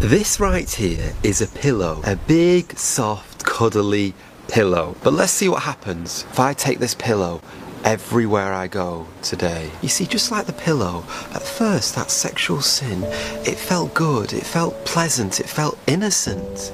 This right here is a pillow. A big, soft, cuddly pillow. But let's see what happens if I take this pillow everywhere I go today. You see, just like the pillow, at first that sexual sin, it felt good, it felt pleasant, it felt innocent.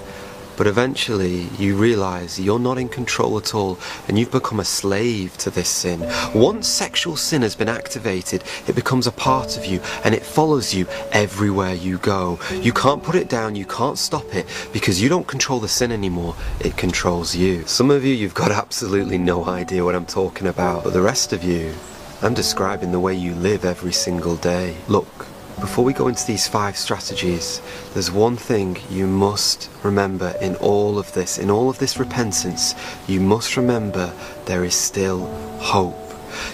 But eventually you realize you're not in control at all and you've become a slave to this sin. Once sexual sin has been activated, it becomes a part of you and it follows you everywhere you go. You can't put it down, you can't stop it because you don't control the sin anymore, it controls you. Some of you, you've got absolutely no idea what I'm talking about, but the rest of you, I'm describing the way you live every single day. Look, before we go into these five strategies, there's one thing you must remember in all of this, in all of this repentance, you must remember there is still hope.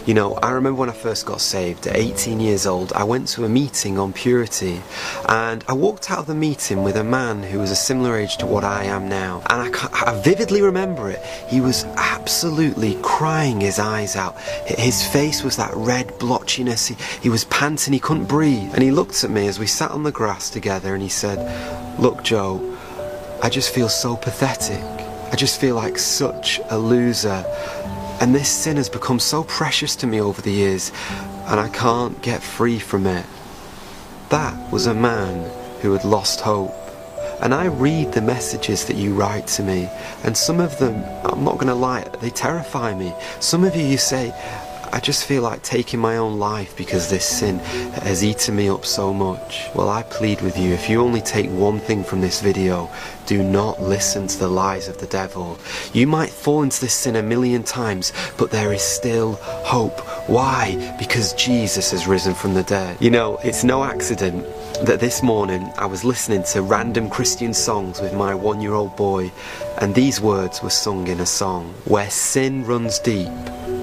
You know, I remember when I first got saved at 18 years old, I went to a meeting on purity and I walked out of the meeting with a man who was a similar age to what I am now. And I, I vividly remember it. He was absolutely crying his eyes out. His face was that red blotchiness. He, he was panting, he couldn't breathe. And he looked at me as we sat on the grass together and he said, Look, Joe, I just feel so pathetic. I just feel like such a loser. And this sin has become so precious to me over the years, and I can't get free from it. That was a man who had lost hope. And I read the messages that you write to me, and some of them, I'm not going to lie, they terrify me. Some of you, you say, I just feel like taking my own life because this sin has eaten me up so much. Well, I plead with you, if you only take one thing from this video, do not listen to the lies of the devil. You might fall into this sin a million times, but there is still hope. Why? Because Jesus has risen from the dead. You know, it's no accident that this morning I was listening to random Christian songs with my one year old boy, and these words were sung in a song Where sin runs deep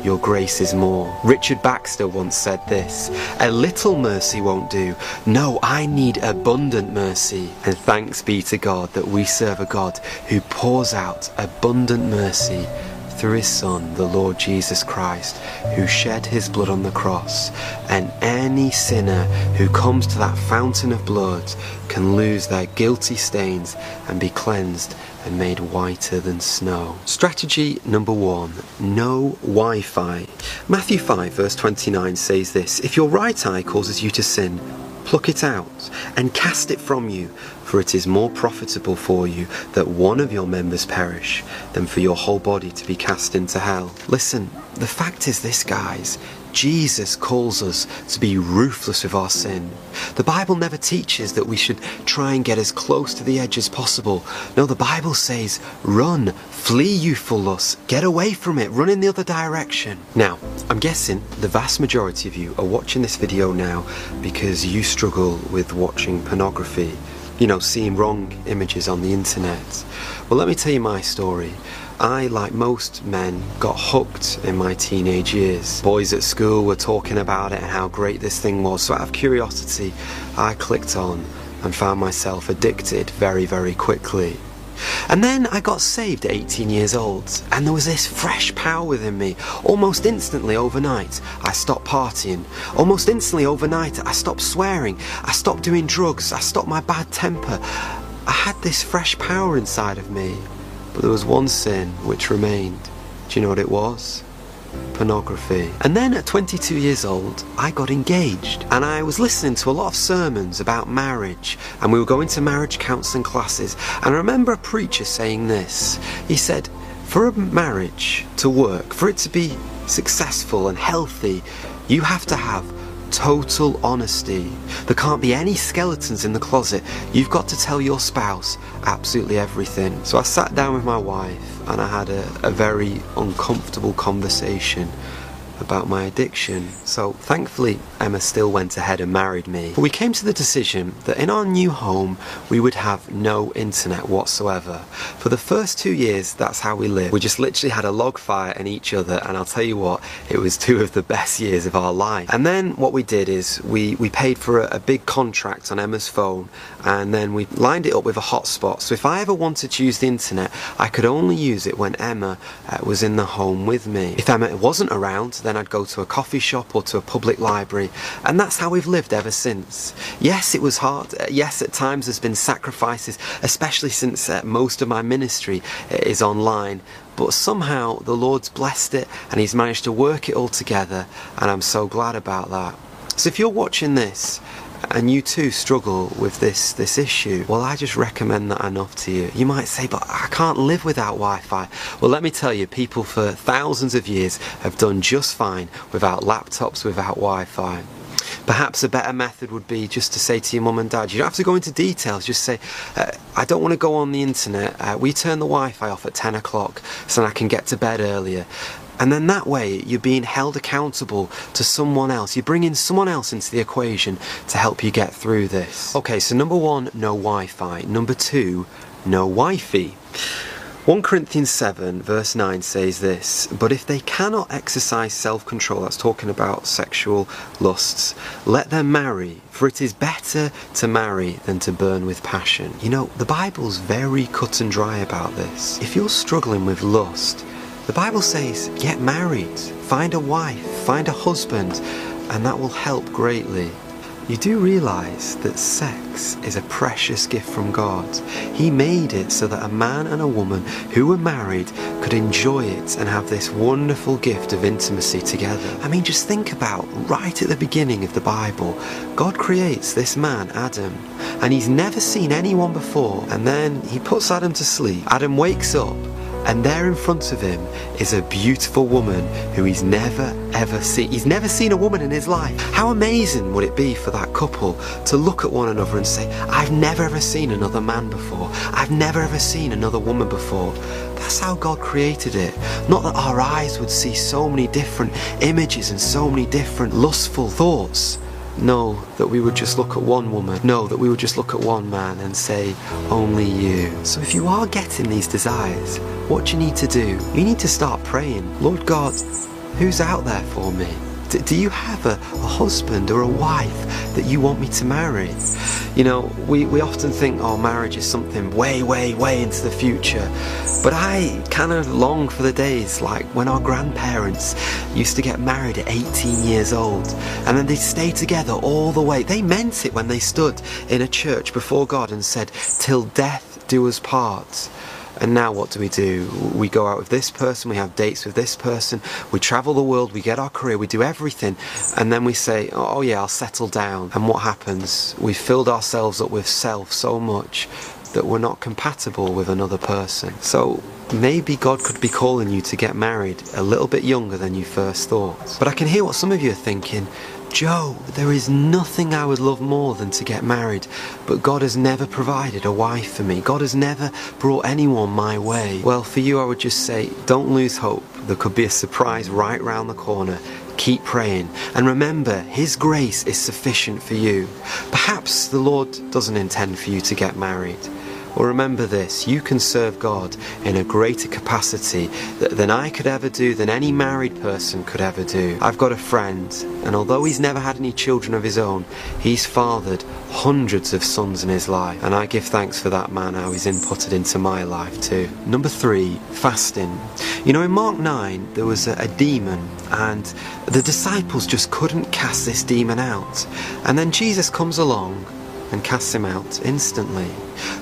your grace is more. Richard Baxter once said this A little mercy won't do. No, I need abundant mercy. And thanks be to God that we serve a God who pours out abundant mercy through his Son, the Lord Jesus Christ, who shed his blood on the cross. And any sinner who comes to that fountain of blood can lose their guilty stains and be cleansed and made whiter than snow. Strategy number one no Wi Fi. Matthew 5, verse 29 says this If your right eye causes you to sin, pluck it out and cast it from you, for it is more profitable for you that one of your members perish than for your whole body to be cast into hell. Listen, the fact is this, guys. Jesus calls us to be ruthless with our sin. The Bible never teaches that we should try and get as close to the edge as possible. No, the Bible says, run, flee youthful lust, get away from it, run in the other direction. Now, I'm guessing the vast majority of you are watching this video now because you struggle with watching pornography, you know, seeing wrong images on the internet. Well, let me tell you my story. I, like most men, got hooked in my teenage years. Boys at school were talking about it and how great this thing was, so out of curiosity, I clicked on and found myself addicted very, very quickly. And then I got saved at 18 years old, and there was this fresh power within me. Almost instantly overnight, I stopped partying. Almost instantly overnight, I stopped swearing. I stopped doing drugs. I stopped my bad temper. I had this fresh power inside of me. But there was one sin which remained. Do you know what it was? Pornography. And then at 22 years old, I got engaged. And I was listening to a lot of sermons about marriage. And we were going to marriage counseling classes. And I remember a preacher saying this. He said, for a marriage to work, for it to be successful and healthy, you have to have total honesty. There can't be any skeletons in the closet. You've got to tell your spouse absolutely everything. So I sat down with my wife and I had a, a very uncomfortable conversation about my addiction. So thankfully, Emma still went ahead and married me. But we came to the decision that in our new home, we would have no internet whatsoever. For the first two years, that's how we lived. We just literally had a log fire in each other, and I'll tell you what, it was two of the best years of our life. And then what we did is we, we paid for a, a big contract on Emma's phone, and then we lined it up with a hotspot. So if I ever wanted to use the internet, I could only use it when Emma uh, was in the home with me. If Emma wasn't around, then I'd go to a coffee shop or to a public library. And that's how we've lived ever since. Yes, it was hard. Uh, yes, at times there's been sacrifices, especially since uh, most of my ministry uh, is online. But somehow the Lord's blessed it and He's managed to work it all together, and I'm so glad about that. So if you're watching this and you too struggle with this this issue. Well i just recommend that enough to you. You might say but i can't live without wi-fi. Well let me tell you people for thousands of years have done just fine without laptops without wi-fi. Perhaps a better method would be just to say to your mum and dad, you don't have to go into details, just say, uh, I don't want to go on the internet, uh, we turn the Wi Fi off at 10 o'clock so I can get to bed earlier. And then that way, you're being held accountable to someone else. You're bringing someone else into the equation to help you get through this. Okay, so number one, no Wi Fi. Number two, no Wi Fi. 1 Corinthians 7, verse 9 says this But if they cannot exercise self control, that's talking about sexual lusts, let them marry, for it is better to marry than to burn with passion. You know, the Bible's very cut and dry about this. If you're struggling with lust, the Bible says, get married, find a wife, find a husband, and that will help greatly. You do realize that sex is a precious gift from God. He made it so that a man and a woman who were married could enjoy it and have this wonderful gift of intimacy together. I mean, just think about right at the beginning of the Bible, God creates this man, Adam, and he's never seen anyone before, and then he puts Adam to sleep. Adam wakes up and there in front of him is a beautiful woman who he's never ever seen. He's never seen a woman in his life. How amazing would it be for that couple to look at one another and say, I've never ever seen another man before. I've never ever seen another woman before. That's how God created it. Not that our eyes would see so many different images and so many different lustful thoughts no, that we would just look at one woman. No, that we would just look at one man and say, only you. So if you are getting these desires, what you need to do? You need to start praying. Lord God, who's out there for me? Do you have a, a husband or a wife that you want me to marry? You know, we, we often think, oh, marriage is something way, way, way into the future. But I kind of long for the days like when our grandparents used to get married at 18 years old and then they'd stay together all the way. They meant it when they stood in a church before God and said, till death do us part. And now what do we do? We go out with this person, we have dates with this person, we travel the world, we get our career, we do everything, and then we say, oh yeah, I'll settle down. And what happens? We've filled ourselves up with self so much that we're not compatible with another person. So maybe God could be calling you to get married a little bit younger than you first thought. But I can hear what some of you are thinking. Joe, there is nothing I would love more than to get married, but God has never provided a wife for me. God has never brought anyone my way. Well, for you, I would just say, don't lose hope. There could be a surprise right round the corner. Keep praying. And remember, His grace is sufficient for you. Perhaps the Lord doesn't intend for you to get married. Well, remember this you can serve God in a greater capacity than I could ever do, than any married person could ever do. I've got a friend, and although he's never had any children of his own, he's fathered hundreds of sons in his life, and I give thanks for that man, how he's inputted into my life too. Number three, fasting. You know, in Mark 9, there was a, a demon, and the disciples just couldn't cast this demon out. And then Jesus comes along and casts him out instantly.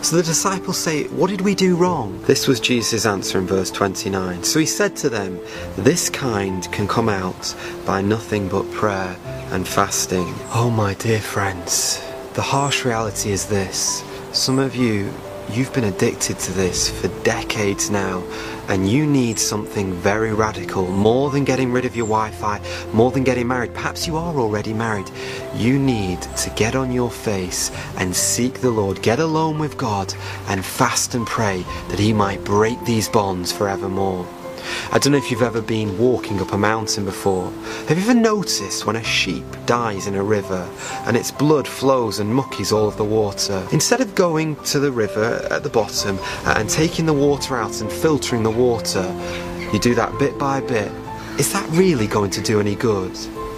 So the disciples say, What did we do wrong? This was Jesus' answer in verse 29. So he said to them, This kind can come out by nothing but prayer and fasting. Oh, my dear friends, the harsh reality is this. Some of you, you've been addicted to this for decades now and you need something very radical, more than getting rid of your Wi Fi, more than getting married, perhaps you are already married, you need to get on your face and seek the Lord, get alone with God, and fast and pray that He might break these bonds forevermore. I don't know if you've ever been walking up a mountain before. Have you ever noticed when a sheep dies in a river and its blood flows and muckies all of the water? Instead of going to the river at the bottom and taking the water out and filtering the water, you do that bit by bit. Is that really going to do any good?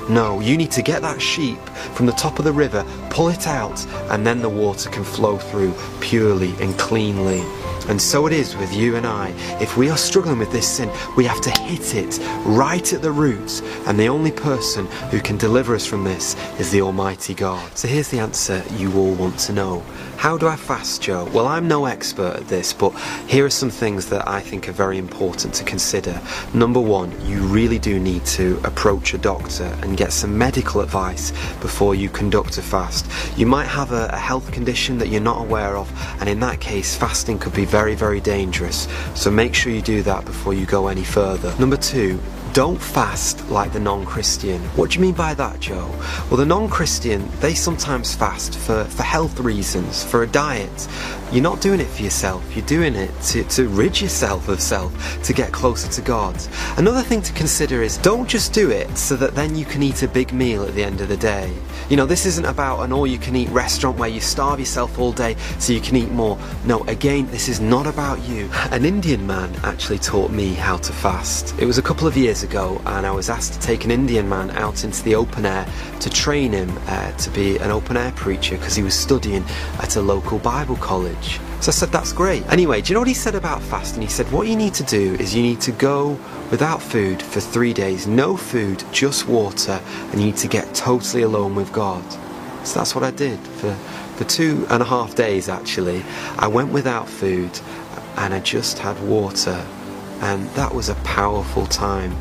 No, you need to get that sheep from the top of the river, pull it out, and then the water can flow through purely and cleanly. And so it is with you and I. If we are struggling with this sin, we have to hit it right at the roots. And the only person who can deliver us from this is the Almighty God. So here's the answer you all want to know. How do I fast, Joe? Well, I'm no expert at this, but here are some things that I think are very important to consider. Number one, you really do need to approach a doctor and get some medical advice before you conduct a fast. You might have a, a health condition that you're not aware of, and in that case, fasting could be very, very dangerous. So make sure you do that before you go any further. Number two, don't fast like the non-Christian. What do you mean by that, Joe? Well, the non-Christian, they sometimes fast for, for health reasons, for a diet. You're not doing it for yourself, you're doing it to, to rid yourself of self, to get closer to God. Another thing to consider is don't just do it so that then you can eat a big meal at the end of the day. You know, this isn't about an all-you-can-eat restaurant where you starve yourself all day so you can eat more. No, again, this is not about you. An Indian man actually taught me how to fast. It was a couple of years ago and I was asked to take an Indian man out into the open air to train him uh, to be an open air preacher because he was studying at a local Bible college. So I said, that's great. Anyway, do you know what he said about fasting? He said, what you need to do is you need to go without food for three days. No food, just water, and you need to get totally alone with God. So that's what I did for, for two and a half days actually. I went without food and I just had water. And that was a powerful time.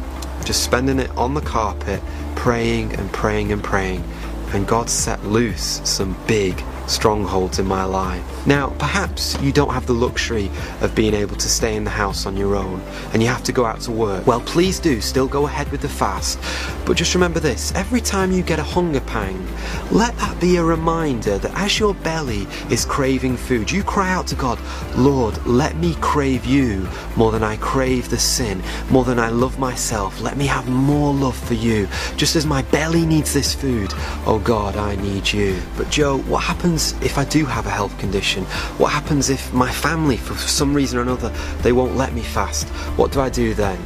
Just spending it on the carpet, praying and praying and praying. And God set loose some big strongholds in my life. Now, perhaps you don't have the luxury of being able to stay in the house on your own and you have to go out to work. Well, please do still go ahead with the fast, but just remember this every time you get a hunger pang, let that be a reminder that as your belly is craving food, you cry out to God, Lord, let me crave you more than I crave the sin, more than I love myself. Let me have more love for you. Just as my belly needs this food, oh God, I need you. But Joe, what happens if I do have a health condition? What happens if my family, for some reason or another, they won't let me fast? What do I do then?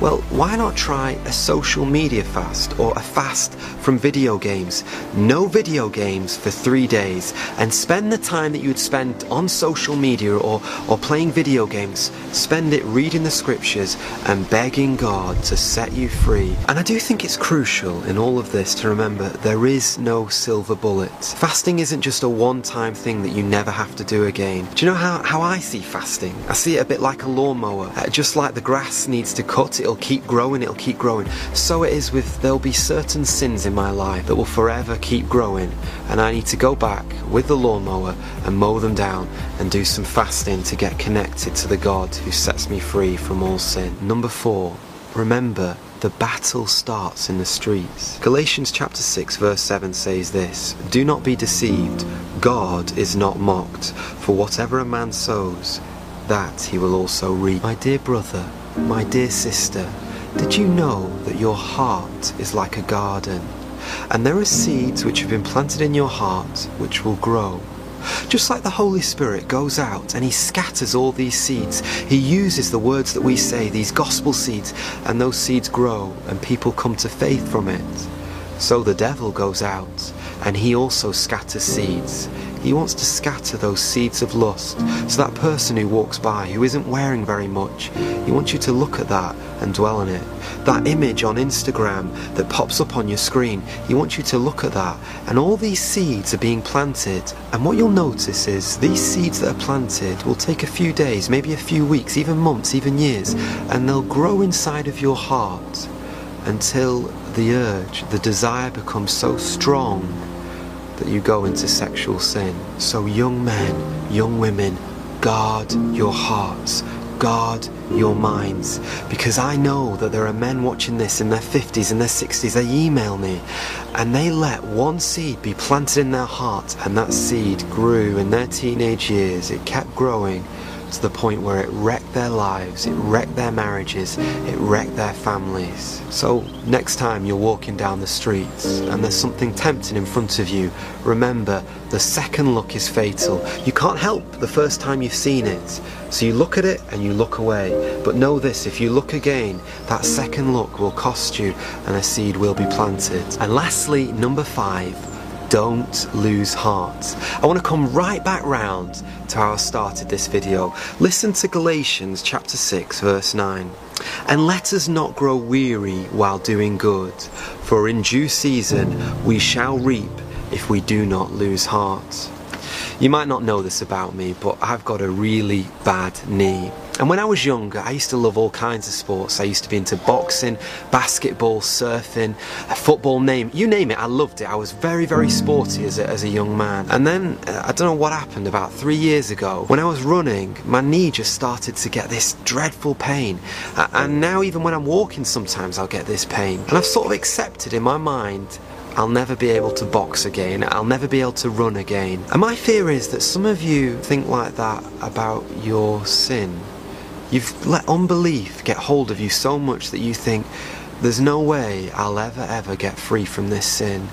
Well, why not try a social media fast or a fast from video games? No video games for three days and spend the time that you would spend on social media or, or playing video games, spend it reading the scriptures and begging God to set you free. And I do think it's crucial in all of this to remember there is no silver bullet. Fasting isn't just a one time thing that you never have to do again. Do you know how, how I see fasting? I see it a bit like a lawnmower. Uh, just like the grass needs to cut it'll keep growing, it'll keep growing. So it is with, there'll be certain sins in my life that will forever keep growing, and I need to go back with the lawnmower and mow them down and do some fasting to get connected to the God who sets me free from all sin. Number four, remember the battle starts in the streets. Galatians chapter 6 verse 7 says this, Do not be deceived, God is not mocked, for whatever a man sows, that he will also reap. My dear brother, my dear sister, did you know that your heart is like a garden? And there are seeds which have been planted in your heart which will grow. Just like the Holy Spirit goes out and He scatters all these seeds, He uses the words that we say, these gospel seeds, and those seeds grow and people come to faith from it. So the devil goes out and he also scatters seeds. He wants to scatter those seeds of lust. So that person who walks by, who isn't wearing very much, he wants you to look at that and dwell on it. That image on Instagram that pops up on your screen, he wants you to look at that. And all these seeds are being planted. And what you'll notice is these seeds that are planted will take a few days, maybe a few weeks, even months, even years, and they'll grow inside of your heart until the urge, the desire becomes so strong that you go into sexual sin. So, young men, young women, guard your hearts, guard your minds. Because I know that there are men watching this in their 50s and their 60s, they email me and they let one seed be planted in their heart, and that seed grew in their teenage years, it kept growing to the point where it wrecked their lives, it wrecked their marriages, it wrecked their families. So, next time you're walking down the streets and there's something tempting in front of you, remember the second look is fatal. You can't help the first time you've seen it. So you look at it and you look away. But know this if you look again, that second look will cost you and a seed will be planted. And lastly, number five, don't lose heart. I want to come right back round to how I started this video. Listen to Galatians chapter 6 verse 9. And let us not grow weary while doing good, for in due season we shall reap if we do not lose heart. You might not know this about me, but I've got a really bad knee. And when I was younger, I used to love all kinds of sports. I used to be into boxing, basketball, surfing, football, name you name it. I loved it. I was very, very sporty as a, as a young man. And then uh, I don't know what happened about three years ago. When I was running, my knee just started to get this dreadful pain. And now even when I'm walking, sometimes I'll get this pain. And I've sort of accepted in my mind I'll never be able to box again, I'll never be able to run again. And my fear is that some of you think like that about your sin. You've let unbelief get hold of you so much that you think, there's no way I'll ever, ever get free from this sin.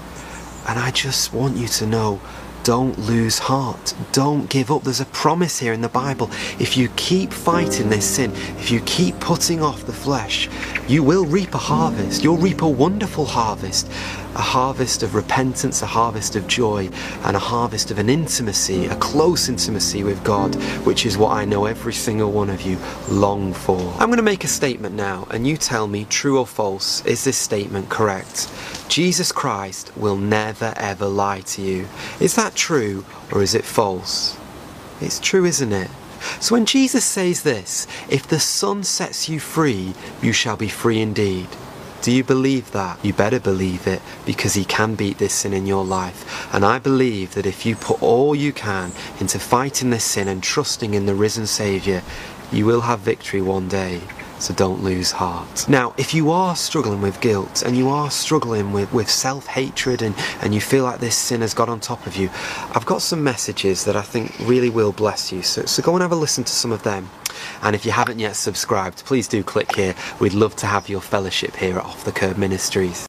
And I just want you to know don't lose heart. Don't give up. There's a promise here in the Bible. If you keep fighting this sin, if you keep putting off the flesh, you will reap a harvest. You'll reap a wonderful harvest. A harvest of repentance, a harvest of joy, and a harvest of an intimacy, a close intimacy with God, which is what I know every single one of you long for. I'm going to make a statement now, and you tell me true or false. Is this statement correct? Jesus Christ will never ever lie to you. Is that true or is it false? It's true, isn't it? So when Jesus says this, if the Son sets you free, you shall be free indeed. Do you believe that? You better believe it because He can beat this sin in your life. And I believe that if you put all you can into fighting this sin and trusting in the risen Saviour, you will have victory one day so don't lose heart. Now, if you are struggling with guilt and you are struggling with, with self hatred and, and you feel like this sin has got on top of you, I've got some messages that I think really will bless you. So, so go and have a listen to some of them. And if you haven't yet subscribed, please do click here. We'd love to have your fellowship here at Off the Curb Ministries.